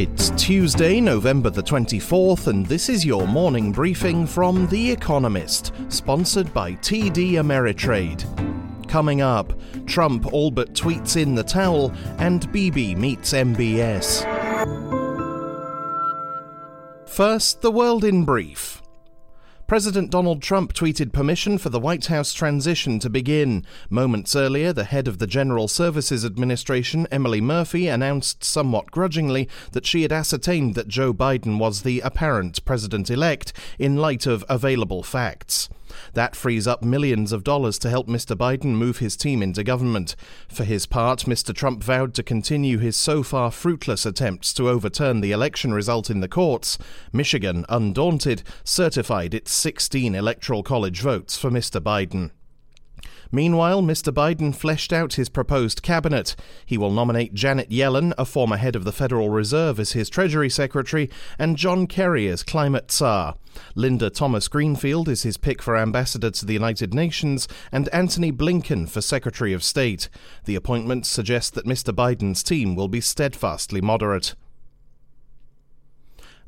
It's Tuesday, November the 24th, and this is your morning briefing from The Economist, sponsored by TD Ameritrade. Coming up, Trump all but tweets in the towel, and Bibi meets MBS. First, the world in brief. President Donald Trump tweeted permission for the White House transition to begin. Moments earlier, the head of the General Services Administration, Emily Murphy, announced somewhat grudgingly that she had ascertained that Joe Biden was the apparent president elect in light of available facts. That frees up millions of dollars to help Mr. Biden move his team into government. For his part, Mr. Trump vowed to continue his so far fruitless attempts to overturn the election result in the courts. Michigan, undaunted, certified its 16 electoral college votes for Mr. Biden. Meanwhile, Mr. Biden fleshed out his proposed cabinet. He will nominate Janet Yellen, a former head of the Federal Reserve, as his Treasury Secretary, and John Kerry as climate czar. Linda Thomas Greenfield is his pick for ambassador to the United Nations, and Antony Blinken for Secretary of State. The appointments suggest that Mr. Biden's team will be steadfastly moderate.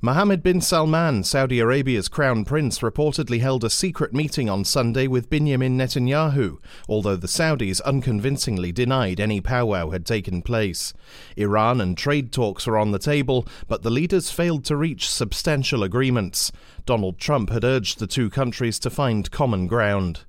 Mohammed bin Salman, Saudi Arabia's crown prince, reportedly held a secret meeting on Sunday with Benjamin Netanyahu, although the Saudis unconvincingly denied any powwow had taken place. Iran and trade talks were on the table, but the leaders failed to reach substantial agreements. Donald Trump had urged the two countries to find common ground.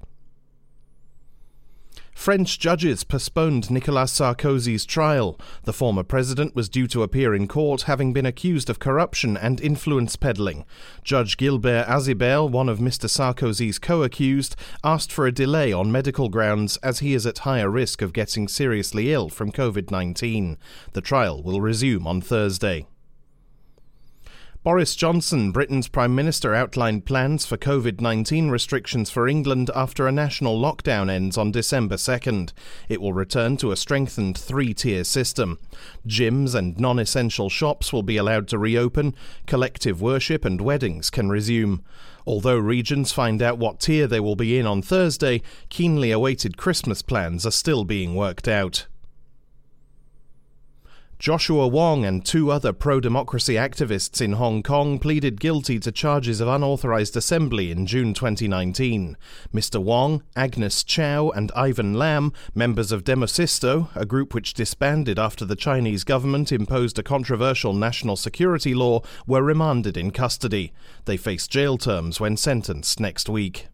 French judges postponed Nicolas Sarkozy's trial. The former president was due to appear in court having been accused of corruption and influence peddling. Judge Gilbert Azibert, one of Mr. Sarkozy's co accused, asked for a delay on medical grounds as he is at higher risk of getting seriously ill from COVID 19. The trial will resume on Thursday. Boris Johnson, Britain's Prime Minister, outlined plans for COVID 19 restrictions for England after a national lockdown ends on December 2nd. It will return to a strengthened three tier system. Gyms and non essential shops will be allowed to reopen, collective worship and weddings can resume. Although regions find out what tier they will be in on Thursday, keenly awaited Christmas plans are still being worked out. Joshua Wong and two other pro democracy activists in Hong Kong pleaded guilty to charges of unauthorized assembly in June 2019. Mr. Wong, Agnes Chow, and Ivan Lam, members of Demosisto, a group which disbanded after the Chinese government imposed a controversial national security law, were remanded in custody. They face jail terms when sentenced next week.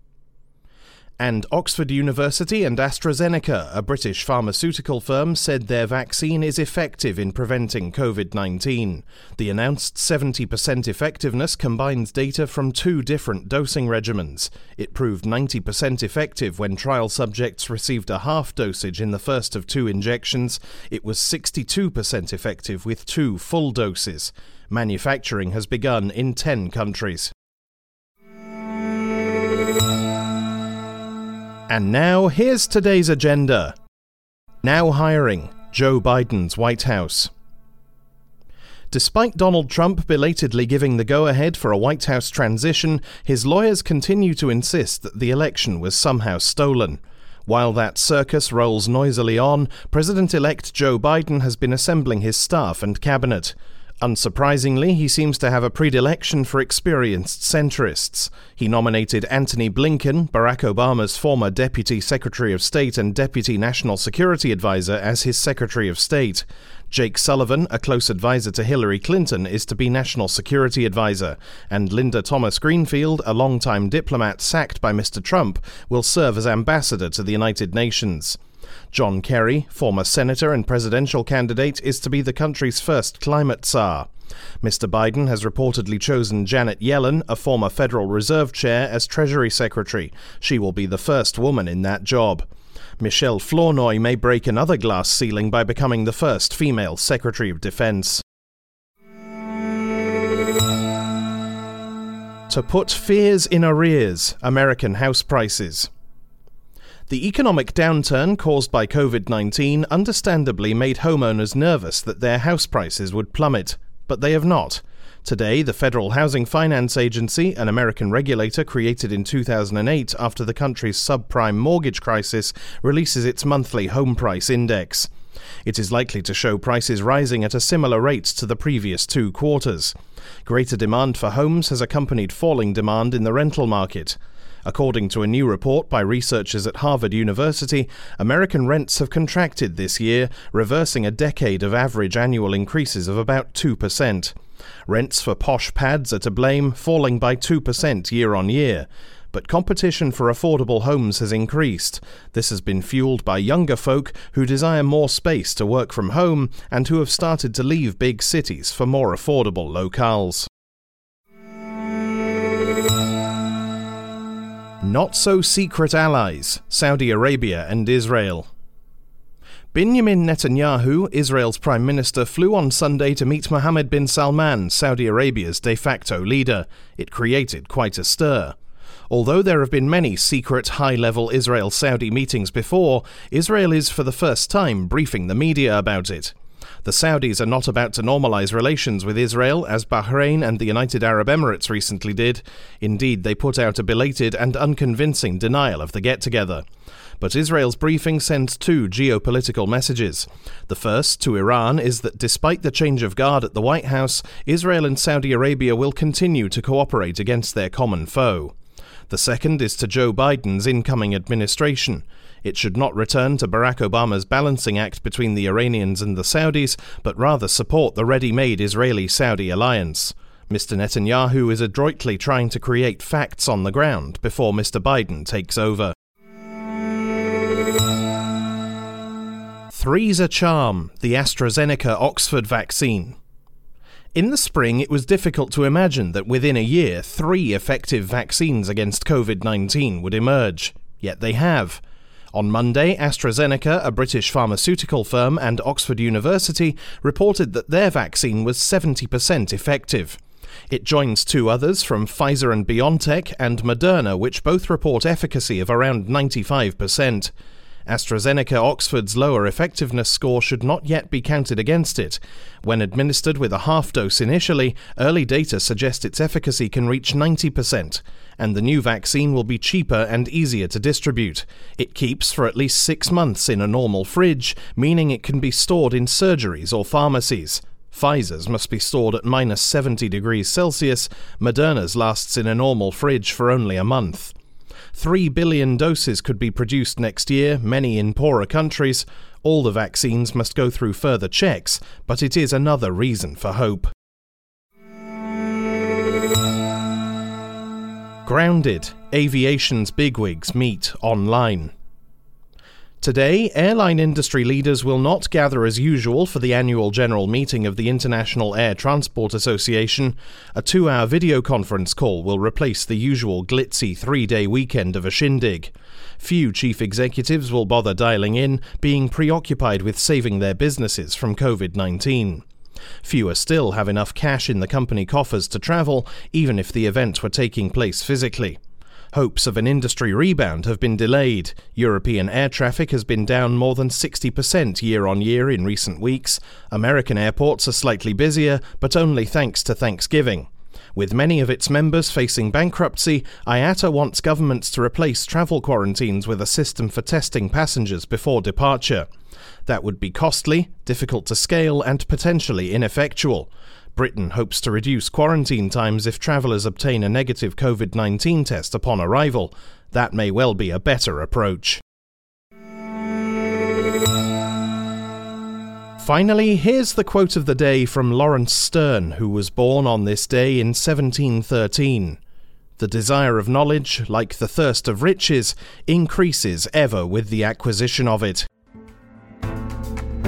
And Oxford University and AstraZeneca, a British pharmaceutical firm, said their vaccine is effective in preventing COVID 19. The announced 70% effectiveness combines data from two different dosing regimens. It proved 90% effective when trial subjects received a half dosage in the first of two injections. It was 62% effective with two full doses. Manufacturing has begun in 10 countries. And now, here's today's agenda. Now hiring Joe Biden's White House. Despite Donald Trump belatedly giving the go ahead for a White House transition, his lawyers continue to insist that the election was somehow stolen. While that circus rolls noisily on, President elect Joe Biden has been assembling his staff and cabinet. Unsurprisingly, he seems to have a predilection for experienced centrists. He nominated Antony Blinken, Barack Obama's former Deputy Secretary of State and Deputy National Security Advisor, as his Secretary of State. Jake Sullivan, a close advisor to Hillary Clinton, is to be National Security Advisor, and Linda Thomas Greenfield, a longtime diplomat sacked by Mr. Trump, will serve as ambassador to the United Nations. John Kerry, former senator and presidential candidate, is to be the country's first climate czar. Mr. Biden has reportedly chosen Janet Yellen, a former Federal Reserve chair, as Treasury Secretary. She will be the first woman in that job. Michelle Flournoy may break another glass ceiling by becoming the first female Secretary of Defense. To put fears in arrears, American house prices. The economic downturn caused by COVID 19 understandably made homeowners nervous that their house prices would plummet, but they have not. Today, the Federal Housing Finance Agency, an American regulator created in 2008 after the country's subprime mortgage crisis, releases its monthly home price index. It is likely to show prices rising at a similar rate to the previous two quarters. Greater demand for homes has accompanied falling demand in the rental market. According to a new report by researchers at Harvard University, American rents have contracted this year, reversing a decade of average annual increases of about 2%. Rents for posh pads are to blame, falling by 2% year on year. But competition for affordable homes has increased. This has been fueled by younger folk who desire more space to work from home and who have started to leave big cities for more affordable locales. Not so secret allies Saudi Arabia and Israel. Benjamin Netanyahu, Israel's prime minister, flew on Sunday to meet Mohammed bin Salman, Saudi Arabia's de facto leader. It created quite a stir. Although there have been many secret high level Israel Saudi meetings before, Israel is for the first time briefing the media about it. The Saudis are not about to normalize relations with Israel, as Bahrain and the United Arab Emirates recently did. Indeed, they put out a belated and unconvincing denial of the get together. But Israel's briefing sends two geopolitical messages. The first, to Iran, is that despite the change of guard at the White House, Israel and Saudi Arabia will continue to cooperate against their common foe. The second is to Joe Biden's incoming administration. It should not return to Barack Obama's balancing act between the Iranians and the Saudis, but rather support the ready made Israeli Saudi alliance. Mr. Netanyahu is adroitly trying to create facts on the ground before Mr. Biden takes over. Three's a charm, the AstraZeneca Oxford vaccine. In the spring, it was difficult to imagine that within a year, three effective vaccines against COVID 19 would emerge. Yet they have. On Monday, AstraZeneca, a British pharmaceutical firm, and Oxford University reported that their vaccine was 70% effective. It joins two others from Pfizer and BioNTech and Moderna, which both report efficacy of around 95%. AstraZeneca Oxford's lower effectiveness score should not yet be counted against it. When administered with a half dose initially, early data suggest its efficacy can reach 90%, and the new vaccine will be cheaper and easier to distribute. It keeps for at least six months in a normal fridge, meaning it can be stored in surgeries or pharmacies. Pfizer's must be stored at minus 70 degrees Celsius, Moderna's lasts in a normal fridge for only a month. 3 billion doses could be produced next year, many in poorer countries. All the vaccines must go through further checks, but it is another reason for hope. Grounded Aviation's bigwigs meet online. Today, airline industry leaders will not gather as usual for the annual general meeting of the International Air Transport Association. A two hour video conference call will replace the usual glitzy three day weekend of a shindig. Few chief executives will bother dialing in, being preoccupied with saving their businesses from COVID 19. Fewer still have enough cash in the company coffers to travel, even if the event were taking place physically. Hopes of an industry rebound have been delayed. European air traffic has been down more than 60% year on year in recent weeks. American airports are slightly busier, but only thanks to Thanksgiving. With many of its members facing bankruptcy, IATA wants governments to replace travel quarantines with a system for testing passengers before departure. That would be costly, difficult to scale, and potentially ineffectual. Britain hopes to reduce quarantine times if travellers obtain a negative COVID 19 test upon arrival. That may well be a better approach. Finally, here's the quote of the day from Laurence Sterne, who was born on this day in 1713. The desire of knowledge, like the thirst of riches, increases ever with the acquisition of it.